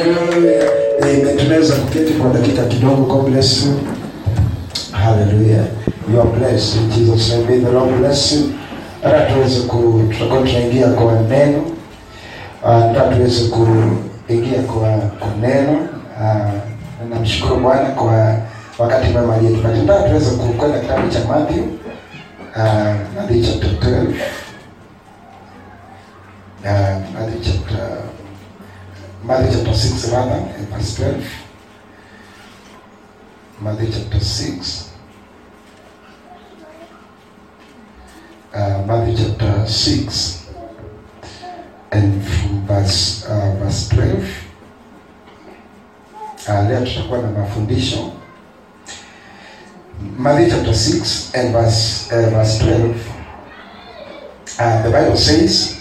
Hallelujah. Amen. Tunaweza kuketi kwa dakika kidogo. God bless you. Hallelujah. You are blessed in Jesus name. The Lord bless you. Hata tuweze ku tutakuwa tunaingia kwa neno. Hata tuweze kuingia kwa kwa neno. Uh, namshukuru Bwana kwa wakati mwema aliyetupatia. Nataka tuweze kukwenda kitabu cha Matthew. Uh, Mathayo chapter 12. Uh, Mathayo chapter Matthew chapter 6 rather, and verse 12. Matthew chapter 6. Uh, Matthew chapter 6 and from verse, uh, verse 12. Uh, leo tutakuwa na mafundisho Matthew chapter 6 and verse, uh, verse 12. Uh, the Bible says,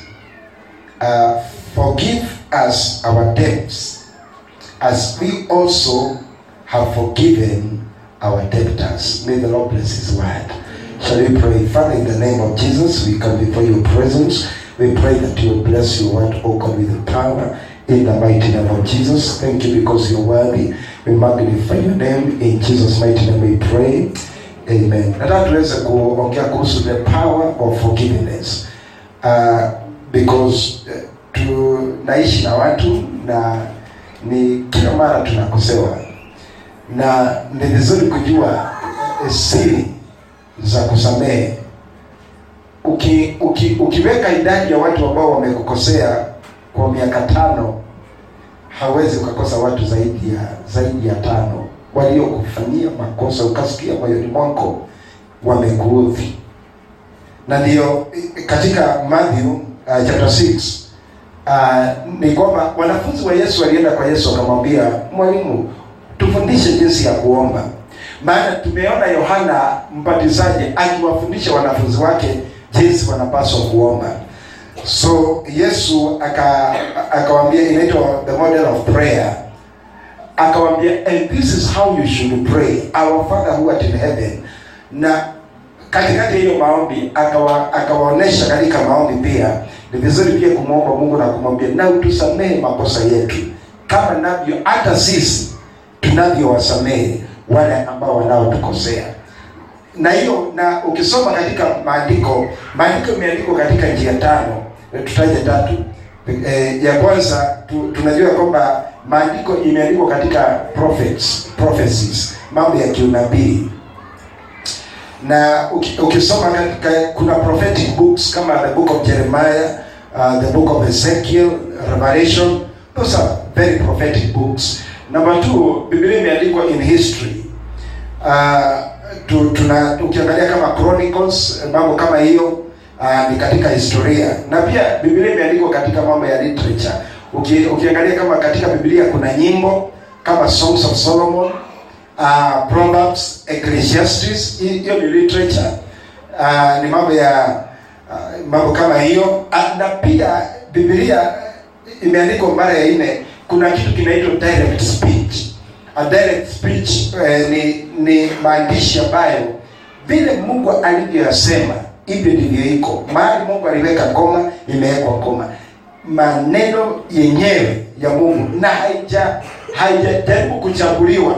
uh, Forgive us our debts, as we also have forgiven our debtors. May the Lord bless His word. Shall we pray? Father, in the name of Jesus, we come before your presence. We pray that you bless your word, O God, with power. In the mighty name of Jesus. Thank you because you're worthy. We magnify your name. In Jesus' mighty name we pray. Amen. Nataka tuweze kuongea kuhusu the power of forgiveness. Uh, because uh, tunaishi na watu na ni kila mara tunakosewa. Na ni vizuri kujua eh, siri za kusamehe. Uki, uki, ukiweka idadi ya watu ambao wamekukosea kwa miaka tano hawezi ukakosa watu zaidi ya zaidi ya tano. Waliokufanyia makosa ukasikia moyoni mwako wamekuudhi. Na ndio eh, katika Matthew uh, chapter 6 uh, ni kwamba wanafunzi wa Yesu walienda kwa Yesu wakamwambia, mwalimu, tufundishe jinsi ya kuomba, maana tumeona Yohana Mbatizaji akiwafundisha wanafunzi wake jinsi wanapaswa kuomba. So Yesu aka akawaambia, inaitwa the model of prayer, akawaambia, and this is how you should pray our father who art in heaven. Na katikati hiyo maombi akawa akawaonesha katika maombi pia ni vizuri pia kumwomba Mungu na kumwambia na utusamehe makosa yetu kama navyo hata sisi tunavyowasamehe wale ambao wanaotukosea. Na hiyo na ukisoma katika maandiko, maandiko imeandikwa katika njia tano, tutaje tatu. E, ya kwanza tu, tunajua kwamba maandiko imeandikwa katika prophets, prophecies, mambo ya kiunabii na ukisoma kuna prophetic books kama the book of Jeremiah, uh, the book of Ezekiel, Revelation, those are very prophetic books. Number two, Biblia imeandikwa in history. Uh, tu, tuna ukiangalia kama Chronicles, mambo kama hiyo uh, ni katika historia, na pia Biblia imeandikwa katika mambo ya literature. Uki, ukiangalia kama katika Biblia kuna nyimbo kama Songs of Solomon uh, Proverbs, Ecclesiastes, hiyo ni literature. Uh, ni mambo ya uh, mambo kama hiyo na pia Biblia imeandikwa mara ya nne. Kuna kitu kinaitwa direct speech. A direct speech uh, ni ni maandishi ambayo vile Mungu alivyoyasema hivyo ndivyo iko. Mahali Mungu aliweka koma, imewekwa koma maneno yenyewe ya Mungu na haija haijajaribu kuchaguliwa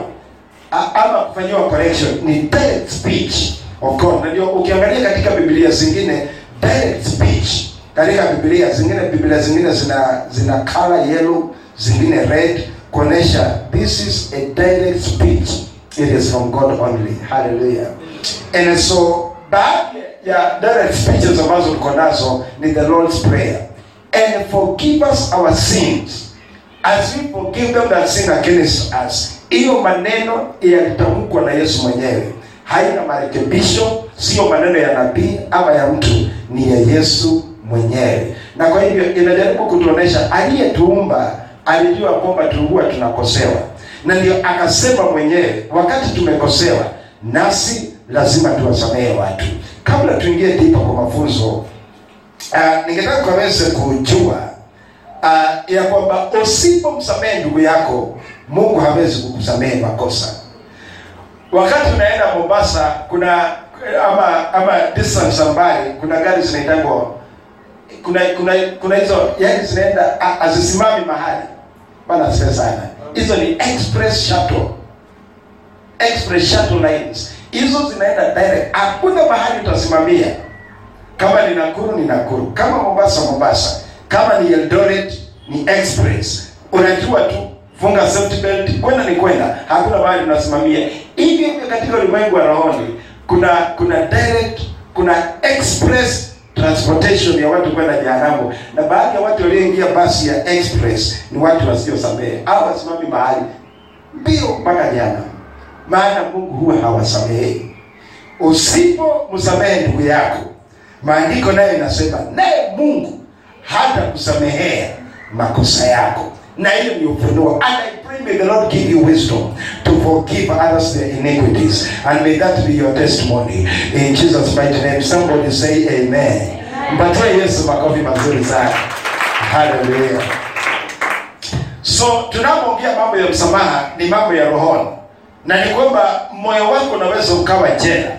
ama kufanyiwa correction ni direct speech of God. Na ukiangalia katika Biblia zingine direct speech katika Biblia zingine Biblia zingine zina zina color yellow, zingine red kuonesha this is a direct speech. It is from God only. Hallelujah. And so baadhi ya direct speeches ambazo tuko nazo ni the Lord's prayer. And forgive us our sins as we forgive them that sin against us. Hiyo maneno yalitamkwa na Yesu mwenyewe, haina marekebisho, sio maneno ya nabii ama ya mtu, ni ya Yesu mwenyewe. Na kwa hivyo inajaribu kutuonesha aliyetuumba alijua kwamba tulikuwa tunakosewa, na ndio akasema mwenyewe, wakati tumekosewa, nasi lazima tuwasamehe watu. Kabla tuingie dipa kwa mafunzo, uh, ningetaka kaweze kujua uh, ya kwamba usipomsamehe ndugu yako Mungu hawezi kukusamehe makosa. Wakati unaenda Mombasa, kuna ama ama distance mbali, kuna gari zinaitangwa kuna kuna kuna hizo yani zinaenda azisimami mahali. Bana sana. Hizo ni express shuttle. Express shuttle lines. Hizo zinaenda direct. Hakuna mahali utasimamia. Kama ni nakuru ni nakuru. Kama mombasa mombasa. Kama ni eldoret ni express. Unajua tu funga safety belt kwenda ni kwenda. Hakuna mahali unasimamia. Hivi hivyo katika ulimwengu wa rohoni kuna kuna direct kuna express transportation ya watu kwenda jehanamu. Na baadhi ya watu walioingia basi ya express ni watu wasiosamehe. Au wasimami mahali. Mbio mpaka jehanamu. Maana mungu huwa hawasamehe usipomsamehe ndugu yako maandiko nayo inasema naye mungu hata kusamehea makosa yako na hiyo ni ufunuo. And i pray may the lord give you wisdom to forgive others their iniquities. And may that be your testimony. In jesus mighty name somebody say amen. Mpatie yesu makofi mazuri sana. Haleluya so tunapoongea mambo ya msamaha ni mambo ya rohoni. Na ni kwamba moyo wako unaweza ukawa jela.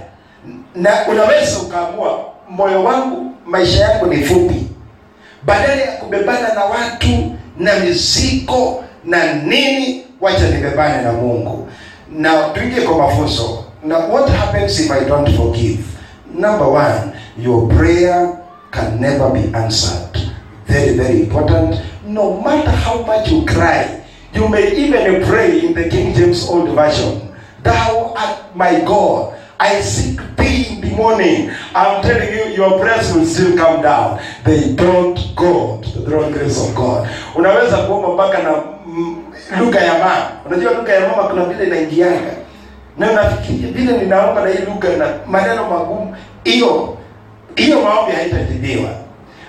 Na unaweza ukaamua moyo wangu maisha yangu ni fupi. Badala ya kubebana na watu na mizigo na nini wacha nibebane na mungu. Na tuingie kwa mafunzo. Na what happens if i don't forgive? Number one your prayer can never be answered. Very very important. No matter how much you cry you may even pray in the king james old version thou art my god. I seek in the morning. I'm telling you, your prayers will still come down. They don't go to the throne grace of God. Unaweza kuomba mpaka na mm, lugha ya mama. Unajua lugha ya mama kuna vile inaingianga, na unafikiria vile ninaomba na hii lugha na maneno magumu, hiyo hiyo maombi haitajibiwa.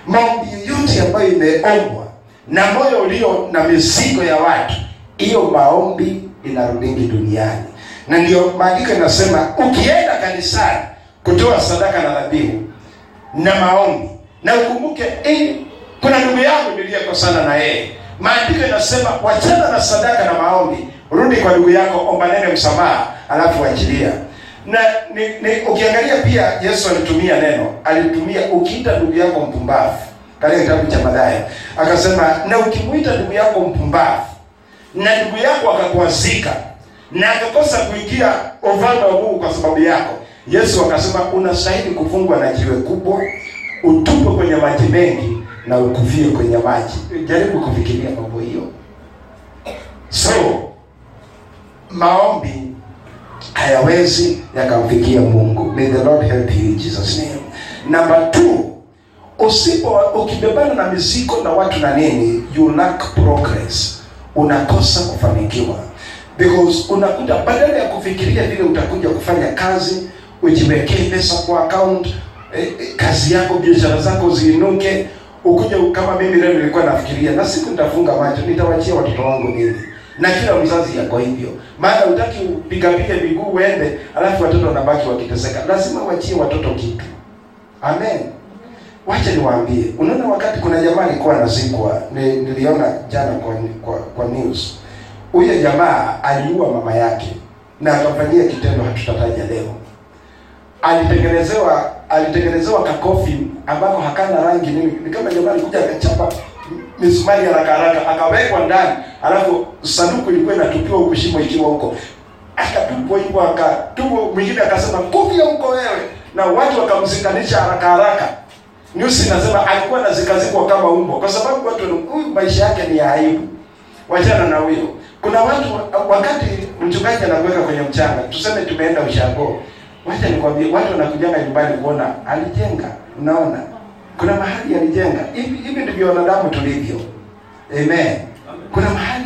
Maombi yoyote ambayo imeombwa na moyo ulio na mizigo ya watu, hiyo maombi inarudingi duniani na ndio maandiko inasema ukienda kanisani kutoa sadaka na dhabihu na maombi. Na ukumbuke eh, kuna ndugu yangu niliyekosana na yeye. Maandiko inasema wachana na sadaka na maombi. Rudi kwa ndugu yako omba nene msamaha alafu achilia na ni, ni, ukiangalia pia yesu alitumia neno. Alitumia ukiita ndugu yako mpumbavu. Katika kitabu cha Mathayo akasema na ukimwita ndugu yako mpumbavu na ndugu yako akakuazika na akakosa kuingia ufalme wa Mungu kwa sababu yako. Yesu akasema unastahili kufungwa na jiwe kubwa, utupwe kwenye maji mengi na ukufie kwenye maji. Jaribu kufikiria mambo hiyo. So maombi hayawezi yakamfikia Mungu. May the Lord help you in Jesus name. Number two, usipo ukibebana na mizigo na watu na nini, you lack progress, unakosa kufanikiwa because unakuta badala ya kufikiria vile utakuja kufanya kazi ujiwekee pesa kwa account. Eh, eh, kazi yako biashara zako ziinuke. Ukuja kama mimi leo nilikuwa nafikiria na siku nitafunga macho nitawachia watoto wangu nini? Na kila mzazi yako hivyo. Maana utaki upigapige miguu uende alafu watoto wanabaki wakiteseka. Lazima wachie watoto kitu. Amen. Wacha niwaambie unaona wakati kuna jamaa alikuwa anazikwa ni, niliona jana kwa, kwa, kwa news. Huyo jamaa aliua mama yake na akamfanyia kitendo hatutataja leo alitengenezewa alitengenezewa kakofi ambako hakana rangi. Nini ni kama jamaa alikuja akachapa misumari haraka haraka akawekwa ndani alafu sanduku ilikuwa inatupiwa huku shimo ikiwa huko. Akatupwa hivyo akatupwa mwingine akasema kufia huko wewe. Na watu wakamzikanisha haraka haraka. News inasema alikuwa anazikazikwa kama umbo kwa sababu watu huyu maisha yake ni ya aibu. Wachana na huyo. Kuna watu wakati mchungaji anakuweka kwenye mchanga tuseme tumeenda ushago wacha nikwambie watu wanakujanga nyumbani kuona alijenga unaona? Kuna mahali alijenga. Hivi hivi ndivyo wanadamu tulivyo. Amen. Kuna mahali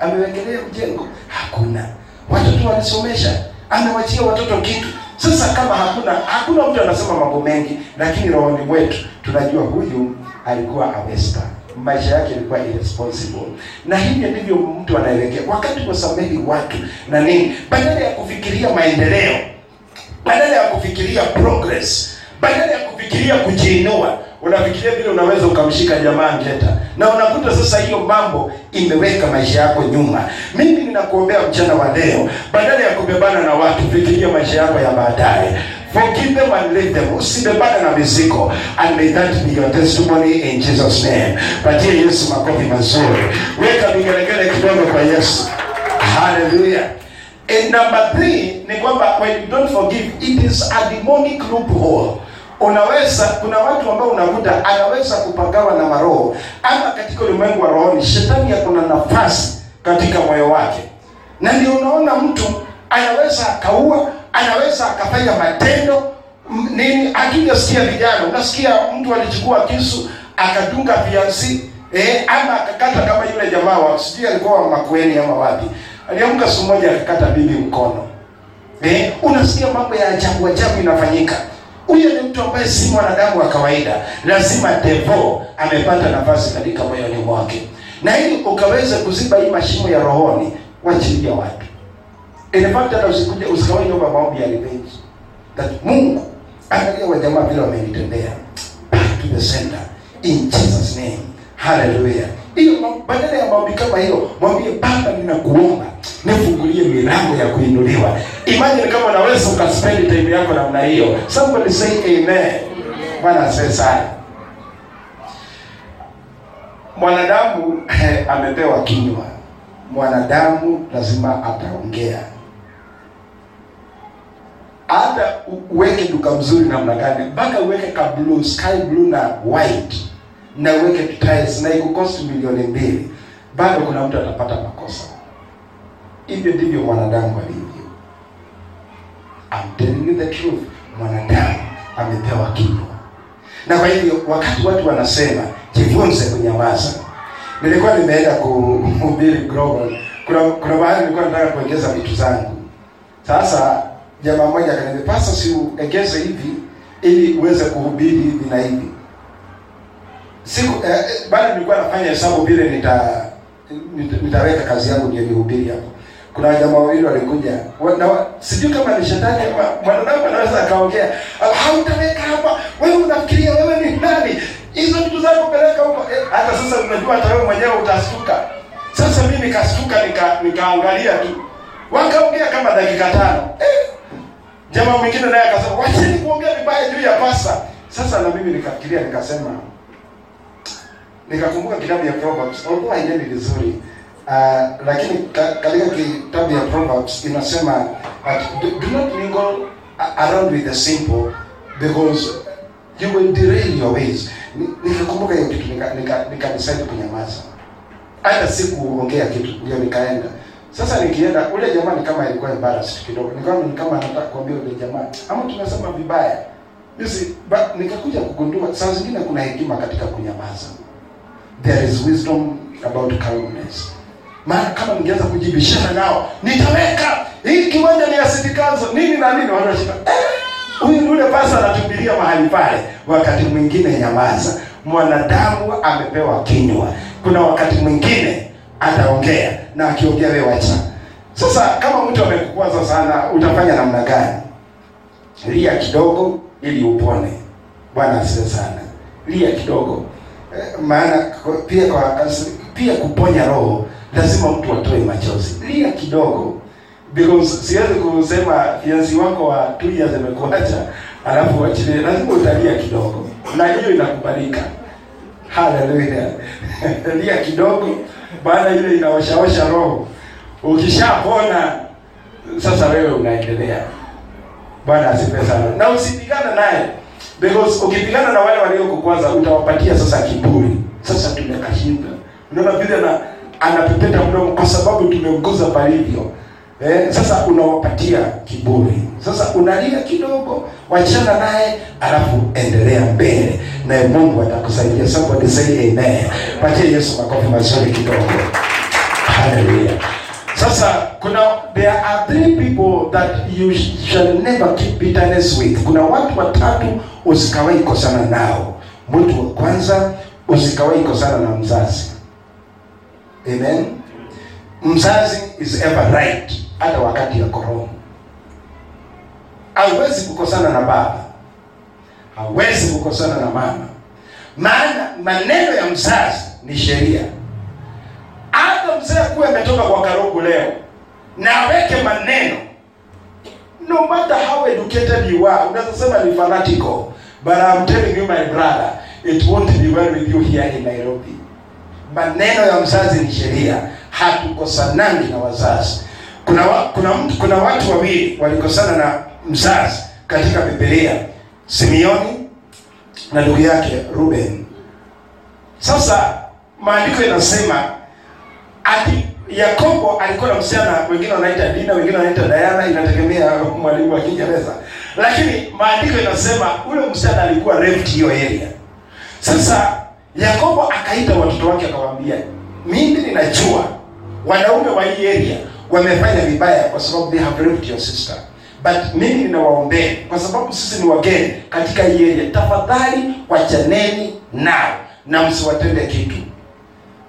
amewekelea mjengo. Hakuna. Watoto walisomesha amewachia watoto kitu. Sasa kama hakuna hakuna mtu anasema mambo mengi lakini rohoni mwetu tunajua huyu alikuwa awesta maisha yake ilikuwa irresponsible. Na hivyo ndivyo mtu anaelekea. Wakati wasamehi watu na nini? Badala ya kufikiria maendeleo badala ya kufikiria progress badala ya kufikiria kujiinua unafikiria vile unaweza ukamshika jamaa ngeta na unakuta sasa hiyo mambo imeweka maisha yako nyuma. Mimi ninakuombea mchana wa leo badala ya kubebana na watu fikiria maisha yako ya baadaye. Forgive them and leave them. Usibebane na mizigo. And may that be your testimony in jesus name. Patie yesu makofi mazuri. Weka vigelegele kidogo kwa yesu. Haleluya And number three ni kwamba when you don't forgive it is a demonic loophole. Unaweza kuna watu ambao unakuta anaweza kupagawa na maroho ama katika ulimwengu wa rohoni shetani akuna nafasi katika moyo wake. Na ndio unaona mtu anaweza akaua anaweza akafanya matendo. Nini akijasikia vijana unasikia mtu alichukua kisu akadunga viazi eh, ama akakata kama yule jamaa wa sijui alikuwa wa makueni ama wapi aliamka siku moja akakata bibi mkono. Eh, unasikia mambo ya ajabu ajabu inafanyika. Huyo ni mtu ambaye si mwanadamu wa kawaida. Lazima devo amepata nafasi katika moyoni mwake. Na ili ukaweze kuziba hii mashimo ya rohoni wachilia watu. In fact hata usikuje usikawahi omba maombi ya revenge. That mungu angalia wajamaa vile wamenitendea. Back to the center in jesus name haleluya hiyo badala ya maombi kama hiyo mwambie baba ninakuomba nifungulie milango ya kuinuliwa. Imagine kama unaweza ukaspendi time yako namna hiyo. Somebody say amen. Bwana asifiwe sana. Mwanadamu amepewa kinywa. Mwanadamu lazima ataongea. Hata uweke duka mzuri namna gani mpaka uweke ka blue sky blue na white na uweke tiles na ikukosti milioni mbili bado kuna mtu atapata makosa. Hivyo ndivyo mwanadamu alivyo. I'm telling you the truth. Mwanadamu amepewa kinywa na kwa hivyo wakati watu wanasema jifunze kunyamaza? Nilikuwa nimeenda kuhubiri global. Kuna kuna mahali nilikuwa nataka kuongeza vitu zangu. Sasa jamaa mmoja akaniambia pasa si uegeze hivi ili uweze kuhubiri hivi na hivi siku eh, eh, bado nilikuwa nafanya hesabu vile nita, nita nitaweka kazi yangu ndio nihubiri hapo. Kuna jamaa wawili walikuja. Sijui kama ni shetani ama mwanadamu anaweza akaongea. "Ah, hautaweka hapa. Wewe unafikiria wewe ni nani? Hizo vitu zako peleka huko eh, hata sasa unajua hata wewe mwenyewe utastuka. Sasa mimi nikastuka nika nikaangalia tu. Wakaongea kama dakika tano. Eh, jamaa mwingine naye akasema wacheni kuongea vibaya juu ya pasa. Sasa na mimi nikafikiria nikasema nikakumbuka kitabu ya Proverbs. Although haiendi vizuri. Uh, lakini ka, katika kitabu ya Proverbs inasema that do, do not mingle around with the simple because you will derail your ways. Nikakumbuka hiyo kitu nika, nika, kunyamaza. Hata sikuongea kitu ndio nikaenda. Sasa nikienda ule jamaa ni kama ilikuwa embarrassed kidogo. Nikawa ni kama anataka kuambia ule jamaa ama tunasema vibaya. Basi, nikakuja kugundua saa zingine kuna hekima katika kunyamaza there is wisdom about calmness. Maana kama ningeanza kujibishana nao nitaweka. Hii kiwanja ni asitikazo nini na nini wanashika eh, huyu yule pasa anatubiria mahali pale. Wakati mwingine nyamaza. Mwanadamu amepewa kinywa. Kuna wakati mwingine ataongea na akiongea wewe wacha. Sasa kama mtu amekukwaza sana utafanya namna gani? Lia kidogo ili upone. Bwana asiwe sana. Lia kidogo maana pia kwa pia kuponya roho lazima mtu atoe machozi. Lia kidogo. Because siwezi kusema fiansi wako wa two years amekuacha alafu wachilie lazima utalia kidogo. Na hiyo inakubalika. Haleluya lia kidogo. Maana ile inaoshaosha roho. Ukishapona sasa wewe unaendelea. Bwana asifiwe sana. Na usipigane naye because ukipigana na wale waliokukwaza utawapatia sasa kiburi. Sasa tumekashinda unaona vile na anapepeta mdomo kwa sababu tumemguza palivyo. Eh, sasa unawapatia kiburi. Sasa unalia kidogo wachana naye alafu endelea mbele. Naye mungu atakusaidia. Somebody say amen. Patie yesu makofi mazuri kidogo. Haleluya sasa kuna there are three people that you shall never keep bitterness with. Kuna watu watatu usikawahi kosana nao. Mtu wa kwanza usikawahi kosana na mzazi. Amen? Mzazi is ever right hata wakati ya korona hawezi kukosana na baba. Hawezi kukosana na mama. Maana maneno ya mzazi ni sheria. Hata mzee kuwa ametoka kwa karugu leo na aweke maneno. No matter how educated you are unaweza sema ni fanatical but I'm telling you my brother it won't be well with you here in Nairobi. Maneno ya mzazi ni sheria. Hatukosanangi na wazazi. Kuna wa, kuna mtu kuna watu wawili walikosana na mzazi katika Biblia Simeoni na ndugu yake Ruben. Sasa maandiko yanasema ati Yakobo alikuwa na msichana, wengine wanaita Dina, wengine wanaita Diana, inategemea mwalimu wa Kiingereza, lakini maandiko inasema ule msichana alikuwa raped hiyo area. Sasa Yakobo akaita watoto wake akawaambia, mimi ninajua wanaume wa hii area wamefanya vibaya kwa sababu they have raped your sister but mimi ninawaombea kwa sababu sisi ni wageni katika hii area, tafadhali wachaneni nao na msiwatende kitu.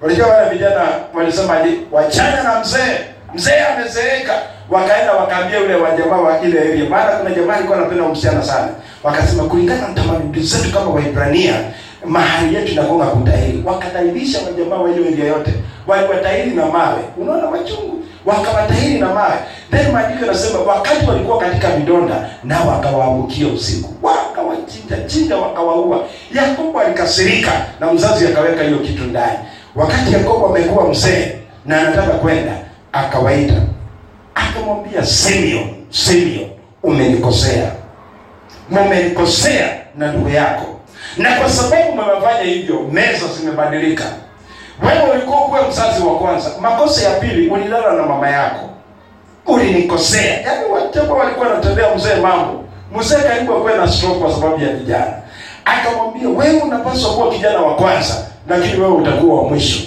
Unajua wale vijana walisema wachana na mzee, mzee amezeeka. Wakaenda wakaambia yule wa jamaa wa ile area, maana kuna jamaa alikuwa anapenda msichana sana. Wakasema kulingana na tamaduni zetu kama Waibrania, mahali yetu inakuwa kutahiri. Wakatahirisha wajamaa wa ile area yote, waliwatahiri na mawe. Unaona wachungu, wakawatahiri na mawe. Then maandiko yanasema wakati walikuwa katika vidonda, nao wakawaambukia usiku, wakawachinja chinja, wakawaua. Yakobo alikasirika na mzazi akaweka hiyo kitu ndani. Wakati Yakobo amekuwa mzee na anataka kwenda, akawaita. Akamwambia, Simeon, Simeon, umenikosea, mumenikosea na ndugu yako, na kwa sababu mmefanya hivyo, meza zimebadilika. Wewe ulikuwa kuwa mzazi wa kwanza, makosa ya pili, ulilala na mama yako, ulinikosea. Yaani wajama walikuwa wanatendea mzee mambo, mzee karibu akuwe na stroke kwa sababu ya vijana. Akamwambia, wewe unapaswa kuwa kijana wa kwanza lakini wewe utakuwa wa mwisho.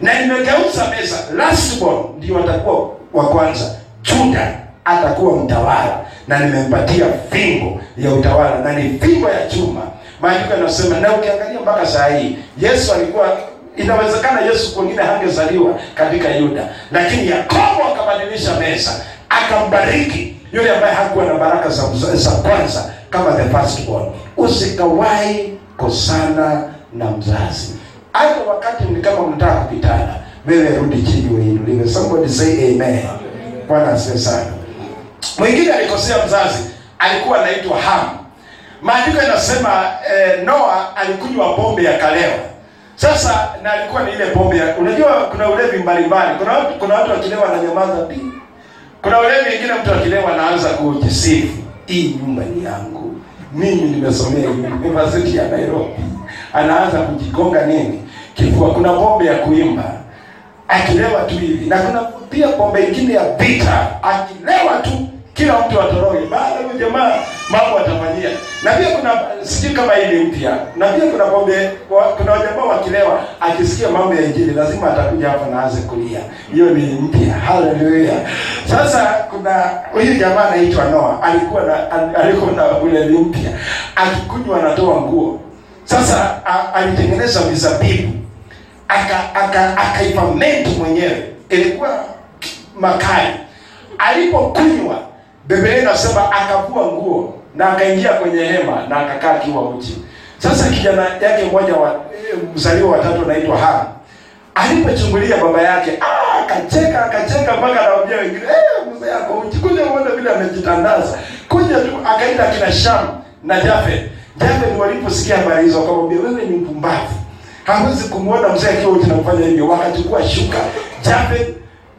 Na nimegeuza meza, lastborn ndio atakuwa wa kwanza, Juda atakuwa mtawala, na nimempatia fimbo ya utawala, na ni fimbo ya chuma. Maandiko yanasema, na ukiangalia mpaka saa hii Yesu alikuwa inawezekana Yesu kwengine hangezaliwa katika Yuda, lakini Yakobo akabadilisha meza, akambariki yule ambaye hakuwa na baraka za, za kwanza kama the firstborn. Usikawahi kosana na mzazi hata wakati ni kama mnataka kupitana, wewe rudi chini uinuliwe. Somebody say amen. Bwana asifiwe sana. Mwingine alikosea mzazi, alikuwa anaitwa Ham. Maandiko yanasema eh, Noa alikunywa pombe ya kalewa. Sasa na alikuwa ni ile pombe ya, unajua kuna ulevi mbalimbali. Kuna watu kuna watu wakilewa na nyamaza bi. Kuna ulevi mwingine mtu akilewa anaanza kujisifu, hii nyumba ni yangu, mimi nimesomea University ya Nairobi anaanza kujigonga nini kifua. Kuna pombe ya kuimba akilewa tu hivi, na kuna pia pombe ingine ya vita, akilewa tu kila mtu atoroge. Baada ya jamaa mambo atafanyia. Na pia kuna sijui kama hii mpya, na pia kuna pombe kuna jamaa wakilewa, akisikia mambo ya injili lazima atakuja hapa na aanze kulia. Hiyo ni mpya. Haleluya! Sasa kuna huyu jamaa anaitwa Noa, alikuwa na alikuwa na ule mpya, akikunywa anatoa nguo sasa alitengeneza mizabibu aka aka mwenyewe, ilikuwa makali. Alipokunywa, Biblia inasema akavua nguo na akaingia kwenye hema na akakaa akiwa uchi. Sasa kijana yake mmoja wa mzaliwa watatu anaitwa Ham alipochungulia baba yake ah, akacheka akacheka mpaka anawaambia wengine eh, mzee yako uchi, kuja uone vile amejitandaza, kuja tu. Akaita kina Sham na Jafet Jafet waliposikia habari hizo wakamwambia, wewe ni mpumbavu, hawezi kumwona mzee akiwa uchi na kufanya hivyo. Wakachukua shuka, Jafet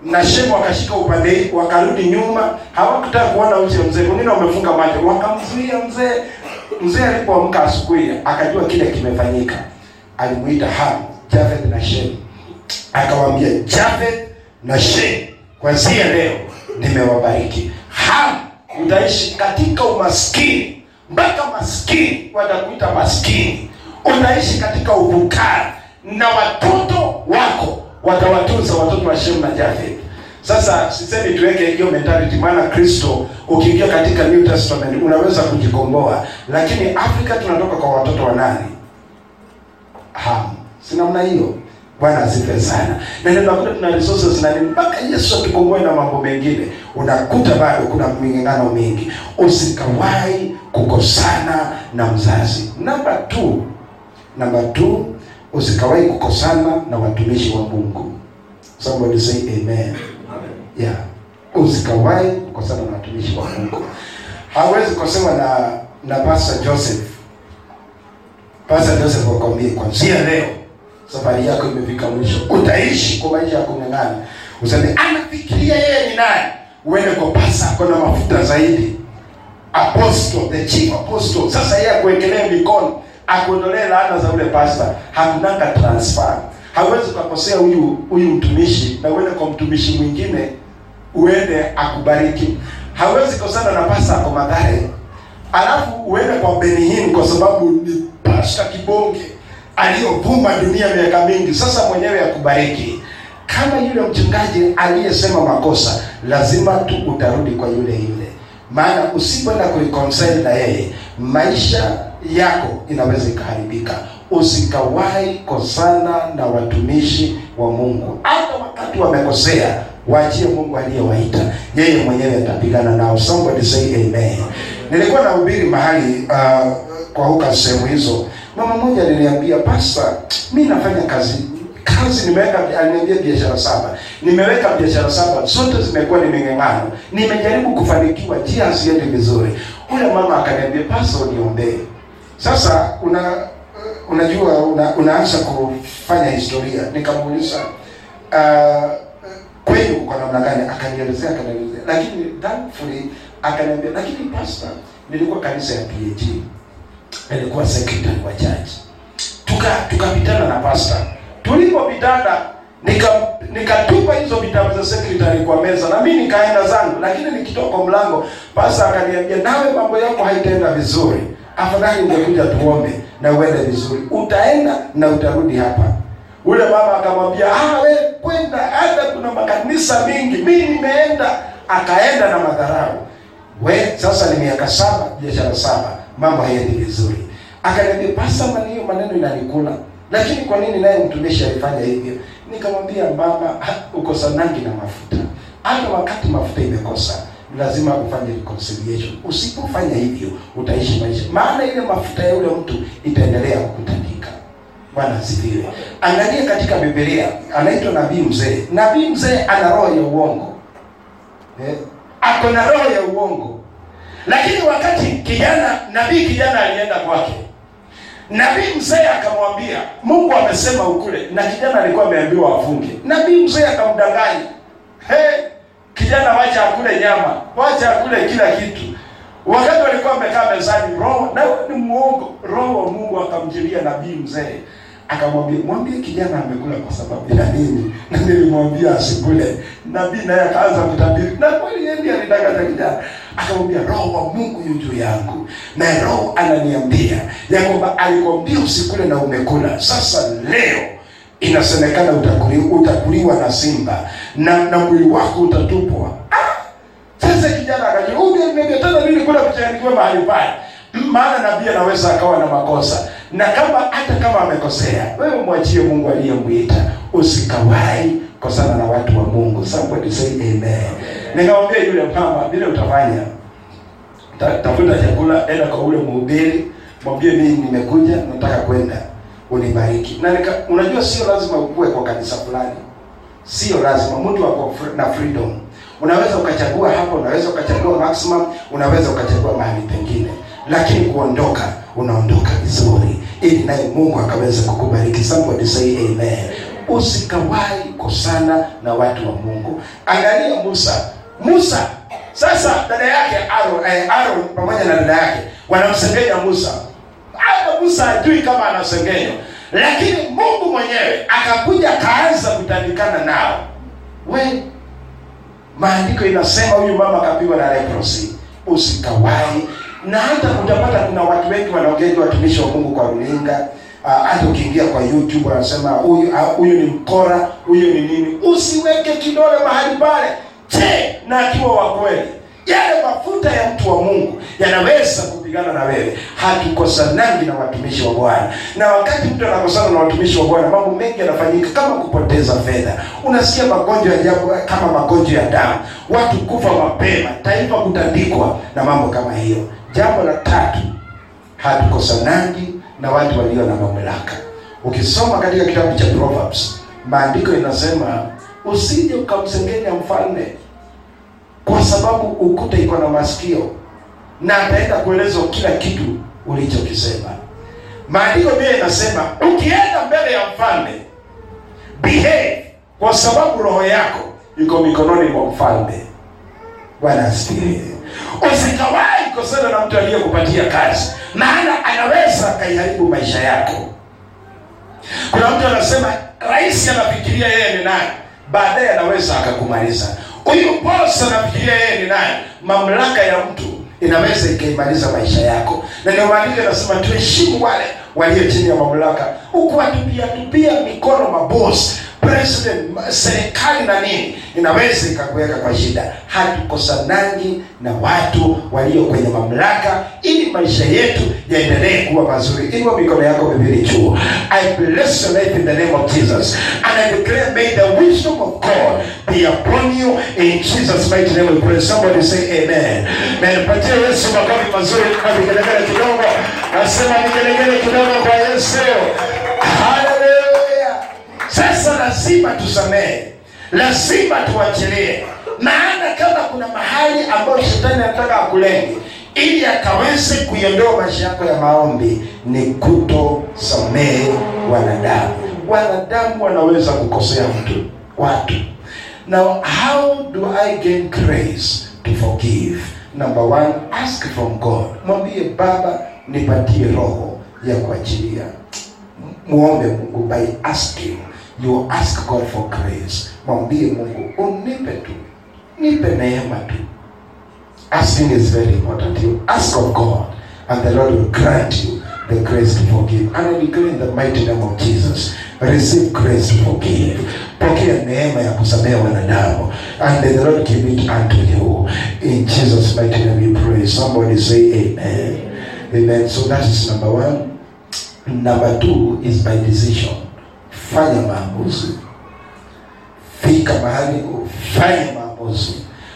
na Shemu wakashika upande, wakarudi nyuma, hawakutaka kuona uchi wa mzee. Wengine wamefunga macho, wakamzuia mzee. Mzee alipoamka asubuhi, akajua kile kimefanyika, alimuita Ham, Jafet na Shemu, akawaambia, Jafet na Shemu, kwanzia leo nimewabariki. Ham, utaishi katika umaskini mpaka maskini watakuita maskini. Unaishi katika ufukara na watoto wako watawatunza watoto wa Shemu na Jafet. Sasa sisemi tuweke hiyo mentality, maana Kristo ukiingia katika New Testament unaweza kujikomboa, lakini Afrika tunatoka kwa watoto wa nani? Ham, si namna hiyo. Bwana asifiwe sana. Na ndio unakuta tuna resources na mpaka Yesu atukomboe na mambo mengine, unakuta bado kuna ming'ang'ano mingi. Usikawahi kukosana na mzazi. Namba 2, namba 2, usikawahi kukosana na watumishi wa Mungu. Somebody say amen. Yeah. Usikawahi kukosana na watumishi wa Mungu. hawezi kusewa na na Pastor Joseph. Pastor Joseph wakwambie kwanzia leo safari yako imefika mwisho, utaishi kwa maisha ya kung'ang'ana. Useme anafikiria yeye ni nani, uende kwa pasa, kuna mafuta zaidi, apostle, the chief apostle. Sasa yeye akuwekelee mikono, akuondolee laana za ule pastor, hakunanga transfer. Hawezi ukakosea huyu huyu mtumishi na uende kwa mtumishi mwingine uende akubariki. Hawezi kosana na pasta ako Mathare alafu uende kwa Benihin kwa sababu ni pasta kibonge aliyovuma dunia miaka mingi, sasa mwenyewe akubariki. Kama yule mchungaji aliyesema makosa, lazima tu utarudi kwa yule yule, maana usipoenda kureconcile na yeye, maisha yako inaweza ikaharibika. Usikawahi kosana na watumishi wa Mungu, hata wakati wamekosea, waachie Mungu aliyewaita, yeye mwenyewe atapigana nao. Somebody say amen. Nilikuwa nahubiri mahali uh, kwa huka sehemu hizo, mama mmoja aliniambia, pasta, mi nafanya kazi kazi nimeweka, aliniambia biashara saba, nimeweka biashara saba, zote zimekuwa ni ming'ang'ano, nimejaribu kufanikiwa, njia haziendi vizuri. Ule mama akaniambia, pastor, niombee. Sasa una unajua una, unaanza kufanya historia. Nikamuuliza uh, kwenu kwa namna gani? Akanielezea, akanielezea, lakini thankfully akaniambia, lakini pastor, nilikuwa kanisa ya PAG, nilikuwa secretary wa church, tuka tukapitana na pastor. Tulipopitana nika nikatupa hizo vitabu za secretary kwa meza na mimi nikaenda zangu, lakini nikitoka mlango pastor akaniambia, nawe mambo yako haitaenda vizuri, afadhali ungekuja tuombe na uende vizuri, utaenda na utarudi hapa. Ule mama akamwambia, ah, we kwenda, hata kuna makanisa mingi, mimi nimeenda. Akaenda na madharau. We sasa ni miaka saba, biashara saba, mambo haendi vizuri. Akaniambia, pasa hiyo maneno inanikula, lakini kwa nini naye mtumishi alifanya hivyo? Nikamwambia, mama, ukosanangi na mafuta, hata wakati mafuta imekosa lazima ufanye reconciliation. Usipofanya hivyo utaishi maisha, maana ile mafuta ya yule mtu itaendelea kukutandika. Bwana asifiwe. Angalia katika Biblia, anaitwa nabii mzee. Nabii mzee ana roho ya uongo eh, ako na roho ya uongo. Lakini wakati kijana nabii kijana alienda kwake, nabii mzee akamwambia Mungu amesema ukule, na kijana alikuwa ameambiwa afunge. Nabii mzee akamdanganya he, kijana wacha akule nyama, wacha akule kila kitu. Wakati walikuwa wamekaa mezani, roho na ni muongo, roho wa Mungu akamjilia nabii mzee, akamwambia mwambie kijana amekula kwa sababu ya nini, na nilimwambia asikule. Nabii naye akaanza kutabiri, na kweli yeye alidanganya kijana. Akamwambia roho wa Mungu yu juu yangu, na roho ananiambia ya kwamba alikwambia usikule na umekula. Sasa leo inasemekana utakuliwa, utakuliwa na simba na na mwili wako utatupwa. Ah! Sasa kijana nimeambia tena mimi kula kuchangiwa mahali pale. Maana nabii anaweza akawa na makosa. Na kama hata kama amekosea, wewe mwachie Mungu aliyemwita. Usikawahi kosana na watu wa Mungu. Somebody say amen. Nikamwambia yule mama vile utafanya. Ta, tafuta chakula, enda kwa ule mhubiri, mwambie mimi nimekuja, nataka kwenda unibariki. Na nika, unajua sio lazima ukue kwa kanisa fulani. Sio lazima mtu ako na freedom. Unaweza ukachagua hapo, unaweza ukachagua maximum, unaweza ukachagua mahali pengine, lakini kuondoka, unaondoka vizuri, ili naye Mungu akaweza kukubariki. Somebody say amen. Usikawahi kosana na watu wa Mungu. Angalia Musa. Musa sasa, dada yake Aaron, eh, Aaron pamoja na dada yake wanamsengenya Musa. Hata Musa hajui kama anasengenywa, lakini Mungu mwenyewe akakuja kaanza kutandikana nao. We, maandiko inasema huyu mama akapigwa na leprosy. Usikawahi na hata utapata kuna watu wengi wanaongea watumishi wa Mungu kwa runinga. Uh, ukiingia kwa YouTube wanasema huyu uh, huyu ni mkora, huyu ni nini. Usiweke kidole mahali pale. Je, na akiwa wa kweli yale mafuta ya mtu wa Mungu yanaweza kupigana na wewe. Hatukosanangi na watumishi wa Bwana, na wakati mtu anakosana na watumishi wa Bwana, mambo mengi yanafanyika, kama kupoteza fedha. Unasikia magonjwa ya ajabu kama magonjwa ya damu, watu kufa mapema, taifa kutandikwa na mambo kama hiyo. Jambo la tatu, hatukosanangi na watu walio na mamlaka. Ukisoma katika kitabu cha Proverbs, maandiko inasema usije ukamsengenya mfalme kwa sababu ukuta iko na masikio na ataenda kuelezwa kila kitu ulichokisema. Maandiko pia inasema ukienda mbele ya mfalme behave kwa sababu roho yako iko mikononi mwa mfalme. Bwana asifiwe. Usikawahi kosana na mtu aliyekupatia kazi maana anaweza akaiharibu maisha yako. Kuna mtu anasema rais anafikiria yeye ni nani baadaye anaweza akakumaliza. Huyu boss anafikiria yeye ni nani mamlaka ya mtu inaweza ikaimaliza maisha yako. Na ndio maandiko yanasema tuheshimu wale walio chini ya mamlaka. Ukuwatupia tupia mikono mabosi president serikali na nini inaweza ikakuweka kwa shida. Hatukosanangi na watu walio kwenye mamlaka ili maisha yetu yaendelee kuwa mazuri. Inua mikono yako miwili juu i bless your life in the name of jesus. And i declare may the wisdom of god be upon you in jesus mighty name pray. Somebody say amen. Na nipatie yesu makofi mazuri. Na vigelegele kidogo. Nasema vigelegele kidogo kwa yesu. haleluya sasa lazima tusamehe. Lazima tuachilie. Maana kama kuna mahali ambayo shetani anataka akulenge ili akaweze kuiondoa maisha yako ya maombi ni kutosamehe wanadamu. Wanadamu wanaweza kukosea mtu watu. Now how do i gain grace to forgive? Number one ask from god. Mwambie baba nipatie roho ya kuachilia. Muombe mungu by asking you ask god for grace. Mwambie mungu unipe tu. Nipe neema tu. Asking is very important. You ask of god and the lord will grant you the grace to forgive. And i declare in the mighty name of jesus receive grace to forgive. Pokea neema ya kusamehe wanadamu. And the lord give it unto you. In jesus mighty name we pray. Somebody say amen. Amen. So that is number one. Number two is by decision fanya maamuzi. Fika mahali ufanye maamuzi.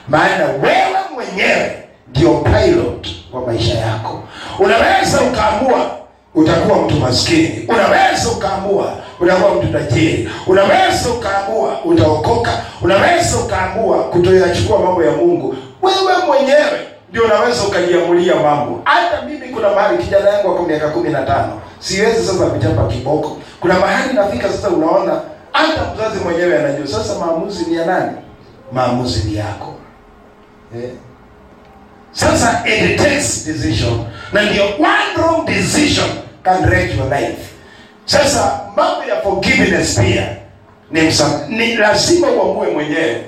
Maana wewe mwenyewe ndio pilot wa maisha yako. Unaweza ukaamua utakuwa mtu maskini. Unaweza ukaamua utakuwa mtu tajiri. Unaweza ukaamua utaokoka. Unaweza ukaamua kutoyachukua mambo ya mungu. Wewe mwenyewe ndio unaweza ukajiamulia mambo. Hata mimi kuna mahali kijana yangu ako miaka kumi na tano siwezi sasa kuchapa kiboko. Kuna mahali nafika sasa unaona hata mzazi mwenyewe anajua. Sasa maamuzi ni ya nani? Maamuzi ni yako. Eh? sasa it takes decision. Na ndio one wrong decision can wreck your life. Sasa mambo ya forgiveness pia ni, msam, ni lazima uamue mwenyewe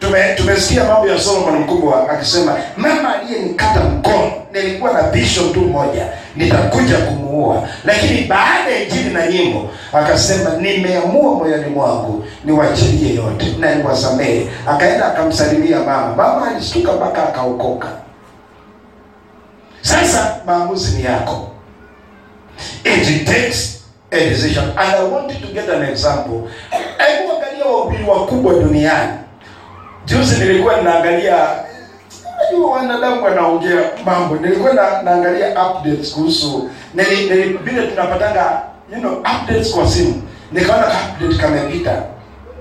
tume tumesikia mambo ya solomon mkubwa akisema mama aliyenikata mkono nilikuwa na bisho tu moja nitakuja kumuua. Lakini baada ya injili na nyimbo akasema nimeamua moyoni mwangu niwachilie yote na niwasamehe. Akaenda akamsalimia mama. Mama alishtuka mpaka akaokoka. Sasa maamuzi ni yako. It takes a decision. And i want to get an example. Hebu angalia wahubiri wakubwa duniani juzi nilikuwa ninaangalia najua wanadamu wanaongea mambo. Nilikuwa na, naangalia updates kuhusu nili- nili- tunapatanga you know updates kwa simu. Nikaona update kamepita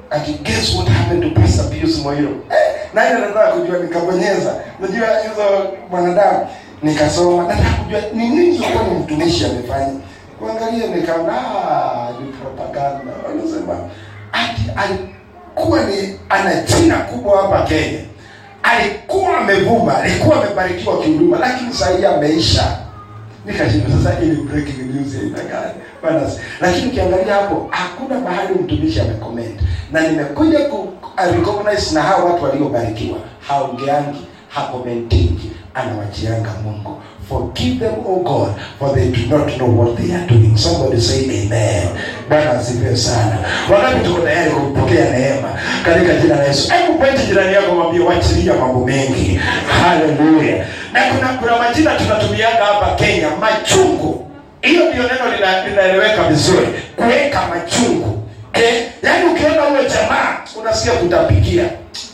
ati guess what happened to pastor Pius Moiro? Eh, nani anataka kujua nikabonyeza. Unajua hizo mwanadamu? Nikasoma nataka kujua ni nini ilikuwa ni mtumishi amefanya. Kuangalia nikaona ah ni propaganda. Wanasema ati alikuwa ni ana jina kubwa hapa Kenya. Alikuwa amevuma alikuwa amebarikiwa kihuduma lakini sasa hii ameisha. Nikashinda sasa ili breaking news aina gani? Bana lakini ukiangalia hapo hakuna mahali mtumishi amecomment na nimekuja ku recognize na hao watu waliobarikiwa. Haongeangi hakomentingi anawachianga mungu forgive them oh god for they do not know what they are doing. Somebody say amen. Bwana asifiwe sana. Wakati tuko tayari kupokea neema katika jina la yesu hebu pete jirani yako mwambie wachilia mambo mengi. Haleluya. Na kuna kuna majina tunatumiaga hapa kenya machungu. Hiyo ndio neno linaeleweka vizuri. Kuweka machungu. Eh? yaani ukiona huyo jamaa unasikia kutapikia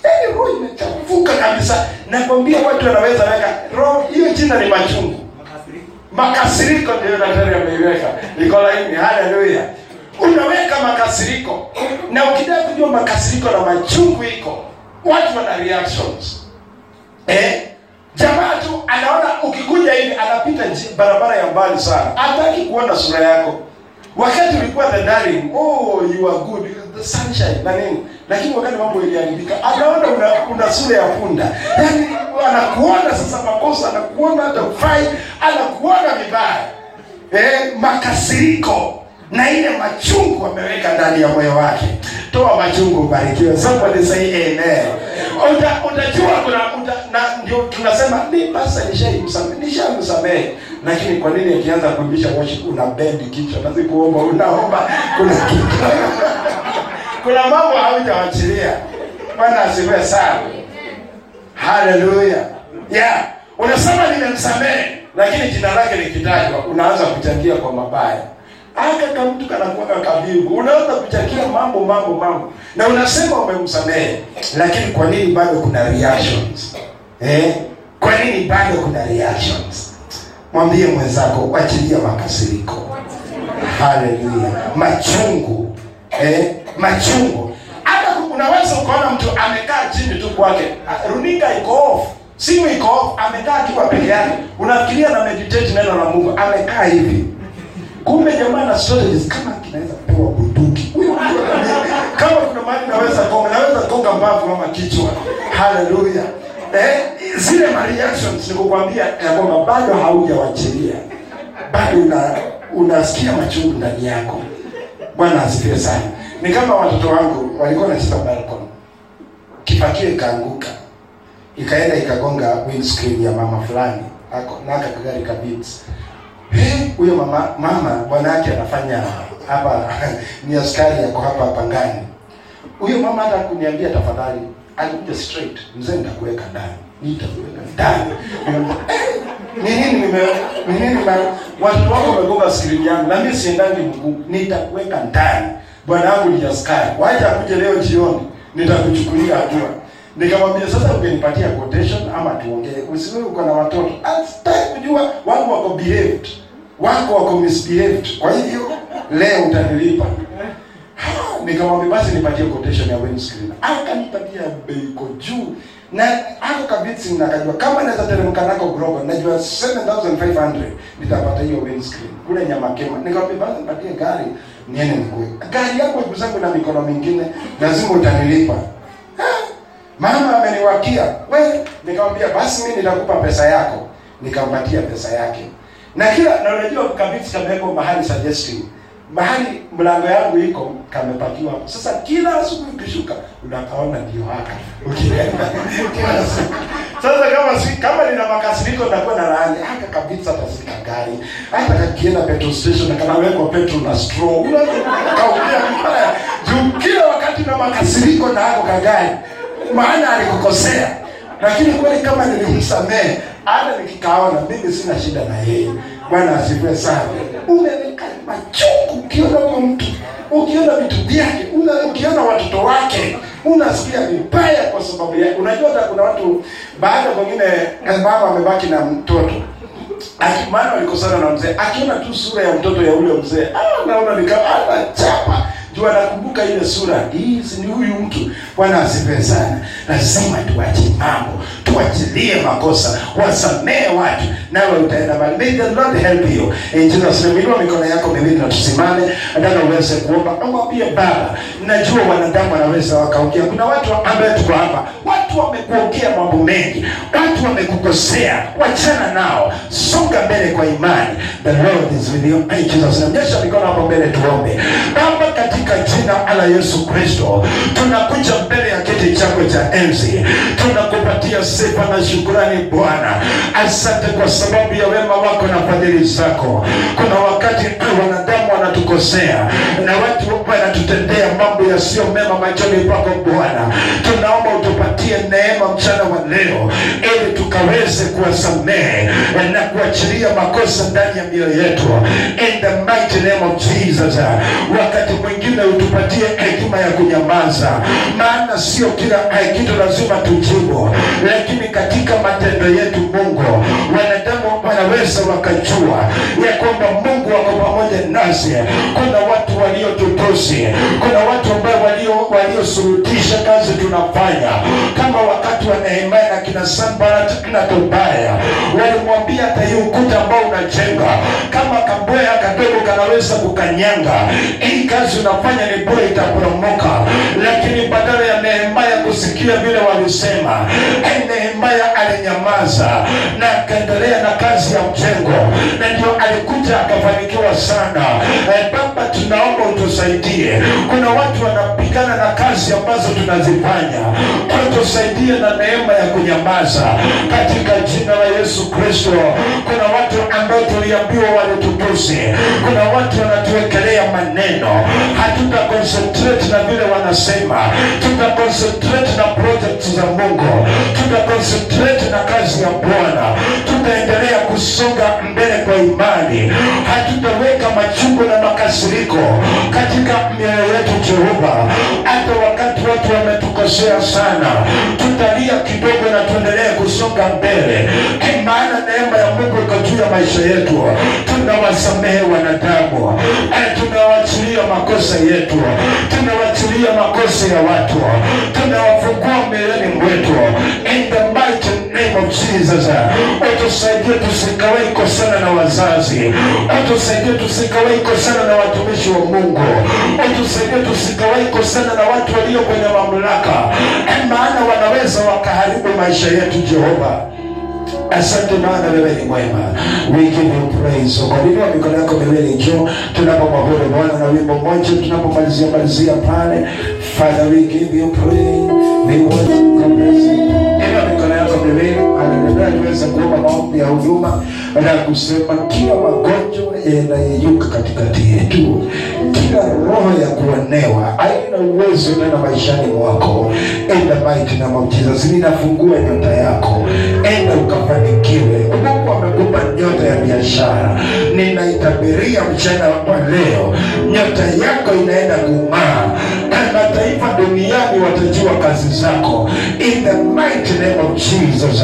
yaani roho imechafuka kabisa. Nakwambia watu wanaweza weka roho. Hiyo jina ni machungu. Makasiriko ndio daktari ameiweka. Iko laini. Haleluya. Unaweka makasiriko. Na ukitaka kujua makasiriko na machungu iko watu wana reactions. Eh? jamaa tu anaona ukikuja hivi anapita barabara ya mbali sana. Hataki kuona sura yako. Wakati ulikuwa the darling oh you are good the sunshine na nini lakini wakati mambo iliharibika anaona una, una sura ya punda. Yaani anakuona sasa makosa anakuona hata ufai anakuona vibaya. Eh, makasiriko na ile machungu ameweka ndani ya moyo wake. Toa machungu ubarikiwe somebody say amen. Uta, utajua kuna uta, na ndio tunasema ni basa nishaimsamehe nishamsamehe lakini kwa nini akianza kuimbisha worship una bend kichwa? Nazi unaomba kuna kitu kuna mambo haujawachilia. Bwana asifiwe sana. Haleluya. Yeah. Unasema nimemsamehe lakini jina lake likitajwa unaanza kuchangia kwa mabaya. Aka kamtu kanakuwa kabibu unaanza kuchangia mambo mambo mambo. Na unasema umemsamehe lakini kwa nini bado kuna reactions? Eh? kwa nini bado kuna reactions? Mwambie mwenzako wachilia makasiriko. Haleluya. Machungu eh? machungu. Hata unaweza ukaona mtu amekaa chini tu kwake. Runinga iko off. Simu iko off. Amekaa akiwa peke yake. Unafikiria na meditate neno la mungu. Amekaa hivi. Kumbe jamaa na strategies kama kinaweza pewa bunduki. Huyo kama kuna mali naweza konga naweza konga mbavu ama kichwa. Haleluya eh, zile reactions nikukwambia ya kwamba bado haujawachilia. Bado una unasikia machungu ndani yako bwana asifiwe sana. Ni kama watoto wangu walikuwa wanacheza balcony. Kifakio ikaanguka ikaenda ikagonga windscreen ya mama fulani. Ako naka kagari kabits Eh, huyo mama mama bwana yake anafanya hapa ni askari yako hapa pangani. Huyo mama hata kuniambia tafadhali alikuja straight. Mzee nitakuweka ndani. Nitakuweka ndani. Ni nini nime ni nini na watu wako wamegonga siri yangu na mimi siendangi mguu nitakuweka ndani. Bwana wangu ni askari. Waje akuje leo jioni nitakuchukulia hatua. Nikamwambia sasa ungenipatia quotation ama tuongee? Usiwe uko na watoto. Sitaki kujua wangu wako behaved. Wako wako misbehaved. Kwa hivyo leo utanilipa. Nikamwambia basi nipatie quotation ya windscreen. Akanipatia bei iko juu na ako kabitsi nakajua kama naweza teremka nako grogo najua 7500 nitapata hiyo windscreen. Kule Nyamakema. Nikamwambia basi nipatie gari. Niende nikue gari yako ikuzangu na mikono mingine lazima utanilipa. Mama ameniwakia. We nikamwambia basi mimi nitakupa pesa yako. Nikampatia pesa yake. Na kila na unajua kabisa kamewekwa mahali suggesting mahali mlango yangu iko kamepakiwa. Hapo sasa kila asubuhi ukishuka unakaona ndio haka ukienda sasa kama si kama nina makasiriko nitakuwa na laani haka kabisa atasika gari hata kakienda petrol station na kanawekwa petrol na straw unakaulia vibaya. Juu kila wakati na makasiriko na hako kagari maana alikukosea. Lakini kweli kama nilimsamehe hata nikikaona mimi sina shida na yeye bwana asifiwe sana. Umeweka machungu ukiona huyo mtu ukiona vitu vyake ukiona watoto wake unasikia vibaya kwa sababu yake unajua hata kuna watu baada mwingine mama amebaki na mtoto. Aki- maana walikosana na mzee akiona tu sura ya mtoto ya ule mzee ah, naona nika anachapa juu anakumbuka ile sura. Hizi, ni huyu mtu. Bwana asifiwe sana. Lazima tuache mambo. Tuachilie makosa. Wasamehe watu. Nawe utaenda mbali. May the lord help you. In jesus name inua mikono yako miwili na tusimame. Nataka uweze kuomba. Amwambie baba najua wanadamu wanaweza wakaongea. Kuna watu ambaye tuko hapa. Watu wamekuongea mambo mengi. Watu wamekukosea. Wachana nao. Songa mbele kwa imani. The lord is with you. In jesus name nyosha mikono hapo mbele tuombe. Baba katika jina la yesu kristo tunakuja mbele ya kiti chako cha enzi. Tunakupatia sifa na shukurani bwana. Asante kwa sababu ya wema wako na fadhili zako. Kuna wakati wanadamu wanatukosea na watu wanatutendea mambo yasiyo mema machoni pako bwana. Tunaomba utupatie neema mchana leo. Ili tukaweze kuwasamehe na kuachilia makosa ndani ya mioyo yetu. In the mighty name of jesus. Wakati mwingine utupatie hekima ya kunyamaza. Maana sio kila kitu lazima tujibu. Lakini katika matendo yetu mungu wanadamu wanaweza wakajua ya kwamba mungu wako pamoja nasi kuna watu waliotutusi kuna watu ambao walio waliosurutisha kazi tunafanya kama wakati wa nehemia na kina Sanbalat na tubaya. Walimwambia hata hii ukuta ambao unajenga kama kabwea kadogo kanaweza kukanyanga, hii kazi unafanya ni bure, itaporomoka. Lakini badala ya Nehemia kusikia vile walisema, eh, Nehemia alinyamaza na akaendelea na kazi ya mjengo, na ndio alikuja akafanikiwa sana. Eh, Baba, tunaomba utusaidie. Kuna watu wanapigana na kazi ambazo tunazifanya, tusaidie na neema ya kunyamaza katika jina la Yesu Kristo. Kuna watu ambao tuliambiwa walitukuze. kuna watu wanatuwekelea maneno, hatuta concentrate na vile wanasema, tuta concentrate na project za Mungu, tuta concentrate na kazi ya Bwana, tutaendelea kusonga mbele kwa imani, hatutaweka machungu na makasiriko katika mioyo yetu Jehova. Hata wakati watu wametukosea sana, tutalia kidogo na tuendelee kusonga mbele, maana neema ya Mungu iko juu ya maisha yetu. Tunawasamehe wanadamu, Eh, tunawachilia makosa yetu, tunawachilia makosa ya watu, tunawafungua mioyoni mwetu. In the mighty name of Jesus. Utusaidie tusikawahi kosana na wazazi, utusaidie tusikawahi kosana na watumishi wa Mungu, utusaidie tusikawahi kosana na watu walio kwenye mamlaka, maana wanaweza wakaharibu maisha yetu Jehova. Asante maana wewe ni mwema. We give you praise. Kwa nini mikono yako miwili juu tunapomwabudu Bwana na wimbo mmoja tunapomalizia malizia pale. Father, we give you praise. We want to bless you. Tuweze kuomba maombi ya huduma na kusema kila magonjwa yanayeyuka katikati yetu, kila roho ya kuonewa aina uwezo tena maishani mwako. enda mighty name of ninafungua nyota yako, enda ukafanikiwe. Mungu amekupa nyota ya biashara, ninaitabiria mchana wa leo, nyota yako inaenda kung'aa na mataifa duniani watajua kazi zako. In the mighty name of Jesus,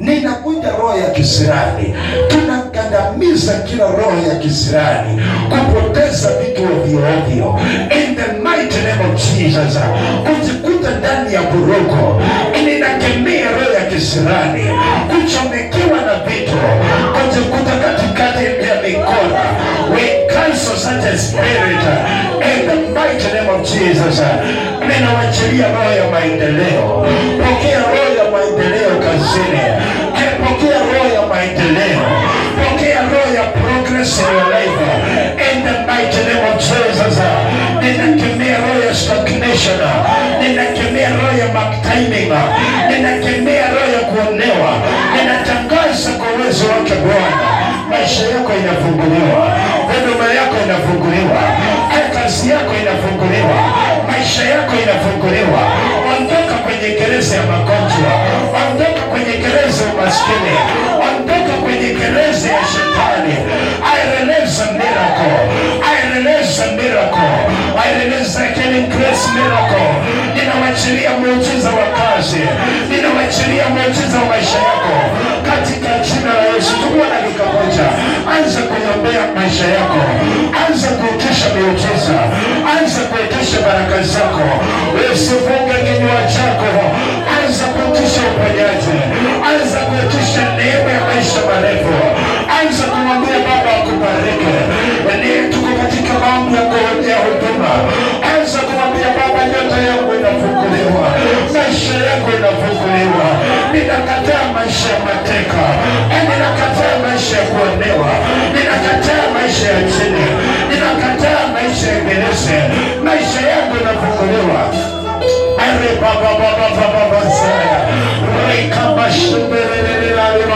ninakuja roho ya kisirani, tunakandamiza kila roho ya kisirani kupoteza vitu ovyo ovyo. In the mighty name of Jesus, kujikuta ndani ya buruko, ninakemea roho ya kisirani, kuchomekewa na vitu, kujikuta katikati ya mikono. We cancel such a spirit in the mighty name of Jesus. Ninawachilia roho ya maendeleo, pokea roho ya maendeleo kazini, pokea roho ya maendeleo, pokea roho ya progress in your life. In the mighty name of Jesus. Ninakemea roho ya stagnation, ninakemea roho ya backtiming, ninakemea roho ya kuonewa, ninatangaza kwa uwezo wake Bwana. Maisha yako inafunguliwa, huduma yako inafunguliwa, kazi yako inafunguliwa, maisha yako inafunguliwa. Ondoka kwenye gereza ya magonjwa, ondoka kwenye gereza umaskini, ondoka kwenye gereza ya shetani. I release a miracle, I release a miracle, I release a healing grace miracle. Ninawachilia muujiza wa kazi, ninawachilia muujiza wa maisha yako katika jina la Yesu. Chukua dakika moja, anza kuombea maisha yako, anza kuitisha miujiza, anza kuitisha baraka zako. Usifunge kinywa chako, anza kuitisha uponyaji, anza kuitisha neema ya maisha marefu, anza kumwambia Baba akubariki. Ni tuko katika mambo ya kuombea huduma, anza kumwambia Baba, nyota yangu inafunguliwa, maisha yako inafunguliwa. Ninakataa maisha ya mateka, ninakataa maisha ya kuonewa, ninakataa maisha ya chini, ninakataa maisha ya ibilisi. Maisha yangu inafunguliwa.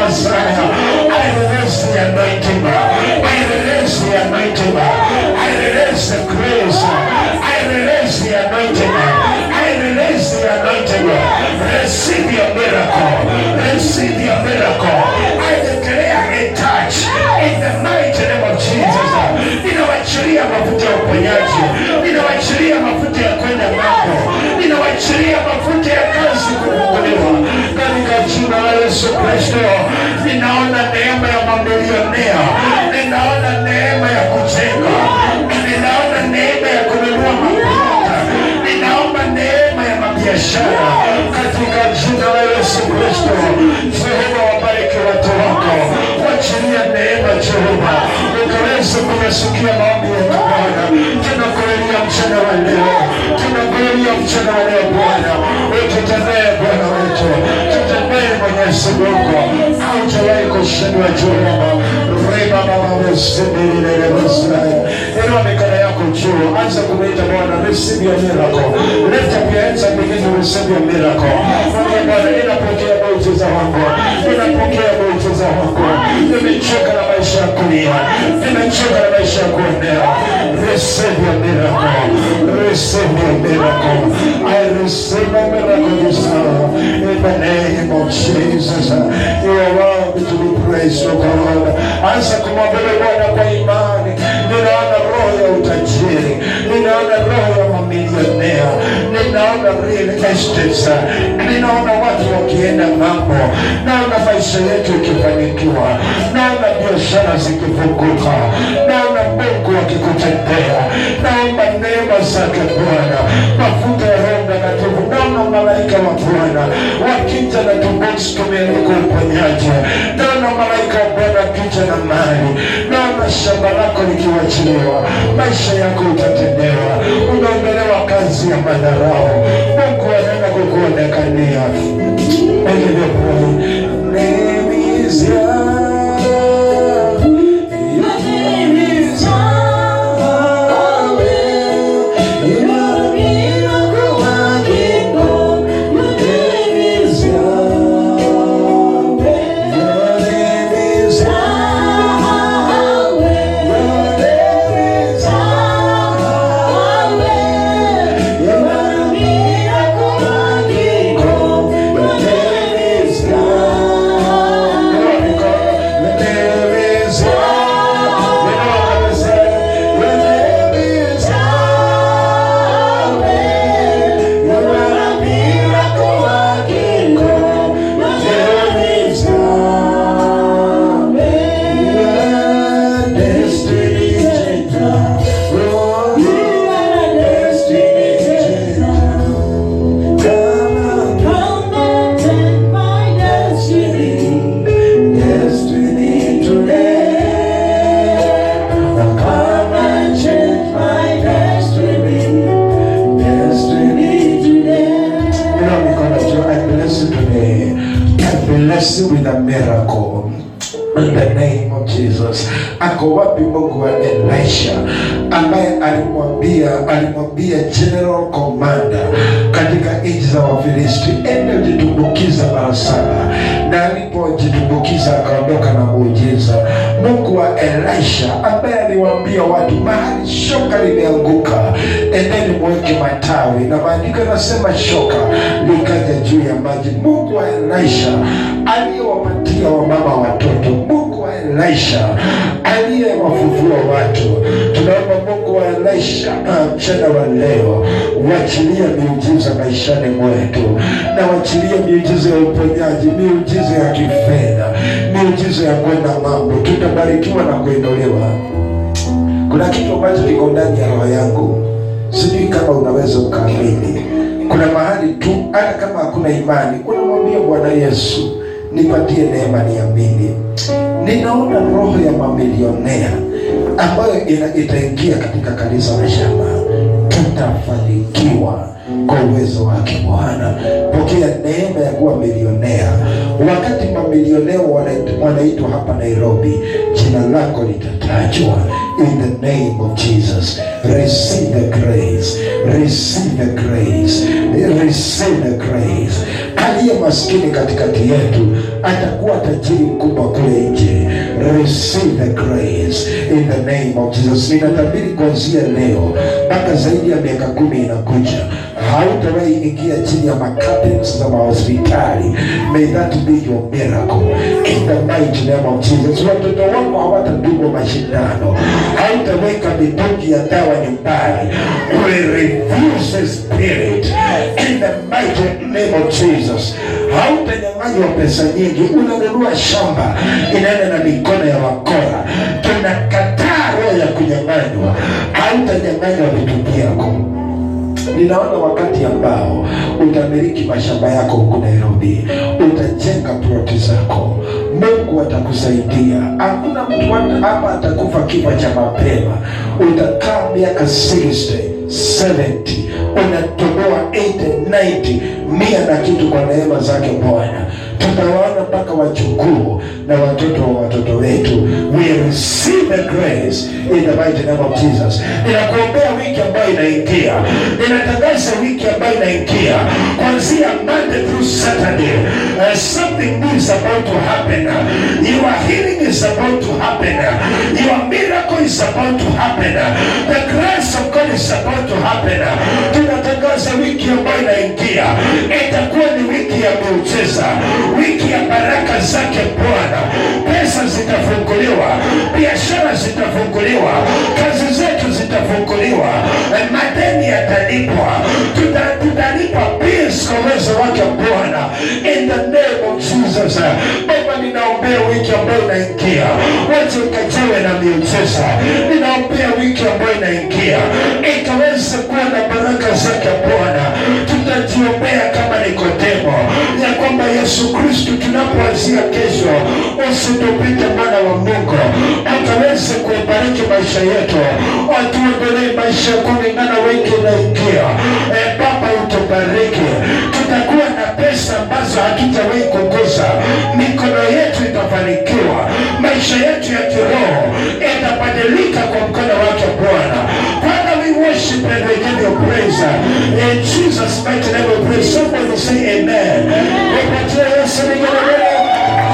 I release the anointing. I release the anointing. I release the grace. I release the anointing. I release the anointing. Receive your miracle. Receive your miracle. I declare a touch in the mighty name of Jesus. Ninawachilia mafuta ya uponyaji. Ninawachilia mafuta ya kwenda mambo ninaachilia mafuta ya kazi kufunguliwa katika jina la Yesu Kristo. Ninaona neema ya mamilionea, ninaona neema ya kujenga, ninaona neema ya kununua mafuta, ninaomba neema ya mabiashara. Katika jina la Yesu Kristo. Jehova, wabariki watu wako, wachilia neema Jehova, ukaweza kuyasikia maombi yetu Bwana, tunakulelia mchana wa leo tunakulilia na wewe Bwana, ututendee Bwana wetu, tutendee Mwenyezi Mungu, haujawahi kushindwa juu Jehova. Reba baba usibilile Messiah, inua mikono yako juu, anza kumwita Bwana, receive your miracle, lift up your hands and begin to receive your miracle. Bwana, ninapokea muujiza wako, ninapokea muujiza wako, nimechoka na maisha ya kulia, nimechoka na maisha ya kuonea. Receive your miracle, receive your miracle. I receive a miracle this hour in the name of Jesus. You are worthy to be praised, O God. Anza kumwambia Bwana kwa ninaona real estates, ninaona watu wakienda ng'ambo, naona maisha yetu ikifanikiwa, naona biashara zikifunguka, naona Mungu akikutendea, naomba neema zake Bwana, mafuta ya Roho Mtakatifu, naona malaika wa Bwana. Wakija na tuboksi tumeandika uponyaji, naona malaika wa Bwana akija na mali, naona shamba lako likiwachiliwa, maisha yako itatendewa, ya madharau, Mungu anaenda kukuonekania. I ambaye alimwambia alimwambia General Commander katika nchi za Wafilisti, ende ujitumbukiza mara saba, na alipojitumbukiza akaondoka na muujiza. Mungu wa Elisha ambaye aliwaambia watu mahali shoka limeanguka, endeni mweke matawi, na maandiko yanasema shoka likaja juu ya maji. Mungu wa Elisha aliyewapatia wamama watoto, Mungu wa Elisha aliyewafufua watu, tunaomba Mungu wa Elisha ah, mchana wa leo wachilia miujiza maishani mwetu, na wachilia miujiza ya uponyaji, miujiza ya kifedha, miujiza ya kwenda mambo, tutabarikiwa na kuinuliwa. Kuna kitu ambacho kiko ndani ya roho yangu, sijui kama unaweza ukaamini. Kuna mahali tu, hata kama hakuna imani, unamwambia Bwana Yesu, nipatie neema niamini. Ninaona roho ya mamilionea ambayo itaingia katika kanisa la Shama. tutafanikiwa kwa uwezo wake Bwana. Pokea neema ya kuwa milionea. Wakati mamilionea wanait- wanaitwa hapa Nairobi, jina lako litatajwa in the name of Jesus. Receive the grace, receive the grace, receive the grace. Aliye maskini katikati yetu atakuwa tajiri mkubwa kule nje. Receive the grace in the name of Jesus. Ninatabiri kuanzia leo mpaka zaidi ya miaka kumi inakuja, hautawahi ingia chini ya makapeti za mahospitali. May that be your miracle in the mighty name of Jesus. Watoto wako hawatadungwa mashindano, hautaweka mitungi ya dawa nyumbani. We refuse spirit in the mighty name of Jesus. Hautanyang'anywa pesa nyingi, unanunua shamba inaenda na mikono ya wakora. Tunakataa roho ya kunyang'anywa, hautanyang'anywa vitu vyako Ninaona wakati ambao utamiliki mashamba yako huku Nairobi, utajenga ploti zako, Mungu atakusaidia. Hakuna mtu hapa atakufa kifo cha mapema. Utakaa miaka 60 70 unatoboa 80 90 mia na kitu kwa neema zake Bwana. Tutawaona mpaka wachukuu na watoto wa watoto wetu. We receive the grace in the mighty name of Jesus. Ninakuombea wiki ambayo inaingia, ninatangaza wiki ambayo inaingia kuanzia Monday through Saturday. Uh, something new is about to happen. Your healing is about to happen. Your miracle is about to happen. The grace of God is about to happen. Tunatangaza wiki ambayo inaingia. Itakuwa ni wiki ya muujiza, wiki ya baraka zake Bwana. Pesa zitafunguliwa, biashara zitafunguliwa, kazi zetu zitafunguliwa, madeni yatalipwa, Tuta- tutalipa bills kwa uwezo wake Bwana, in the name of Baba, ninaombea wiki ambayo inaingia, wacha ikajawe na miujiza. Ninaombea wiki ambayo inaingia ikaweze kuwa na baraka zake Bwana. Tutajiombea kama Nikodemo ya kwamba Yesu Kristu, tunapoanzia kesho, usitupite mwana wa Mungu, akaweze kuibariki maisha yetu, atuondolee maisha ya kulingana wiki inaingia. E, Baba utubariki, ambazo hatutawahi kukosa, mikono yetu itafanikiwa, maisha yetu ya kiroho yatabadilika kwa mkono wake Bwana. Father, we worship and we give you praise. In Jesus' mighty name we pray. Somebody say amen. Wapatie Yesu vigelegele.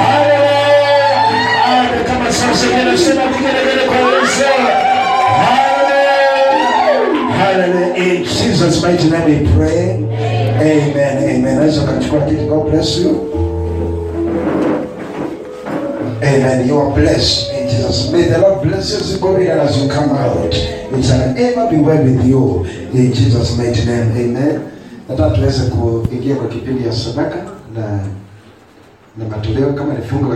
haleluya! Kama sasa ninasema vigelegele kwa Yesu. Hallelujah. Hallelujah. In Jesus' mighty name we pray. Amen. Amen. God bless you. Amen. You are blessed in Jesus. May the Lord bless you as you go in and as you come out. It shall ever be well with you in Jesus' mighty name. Amen. Nataka tuweze kuingia kwa kipindi ya sadaka na na matoleo kama ni fungu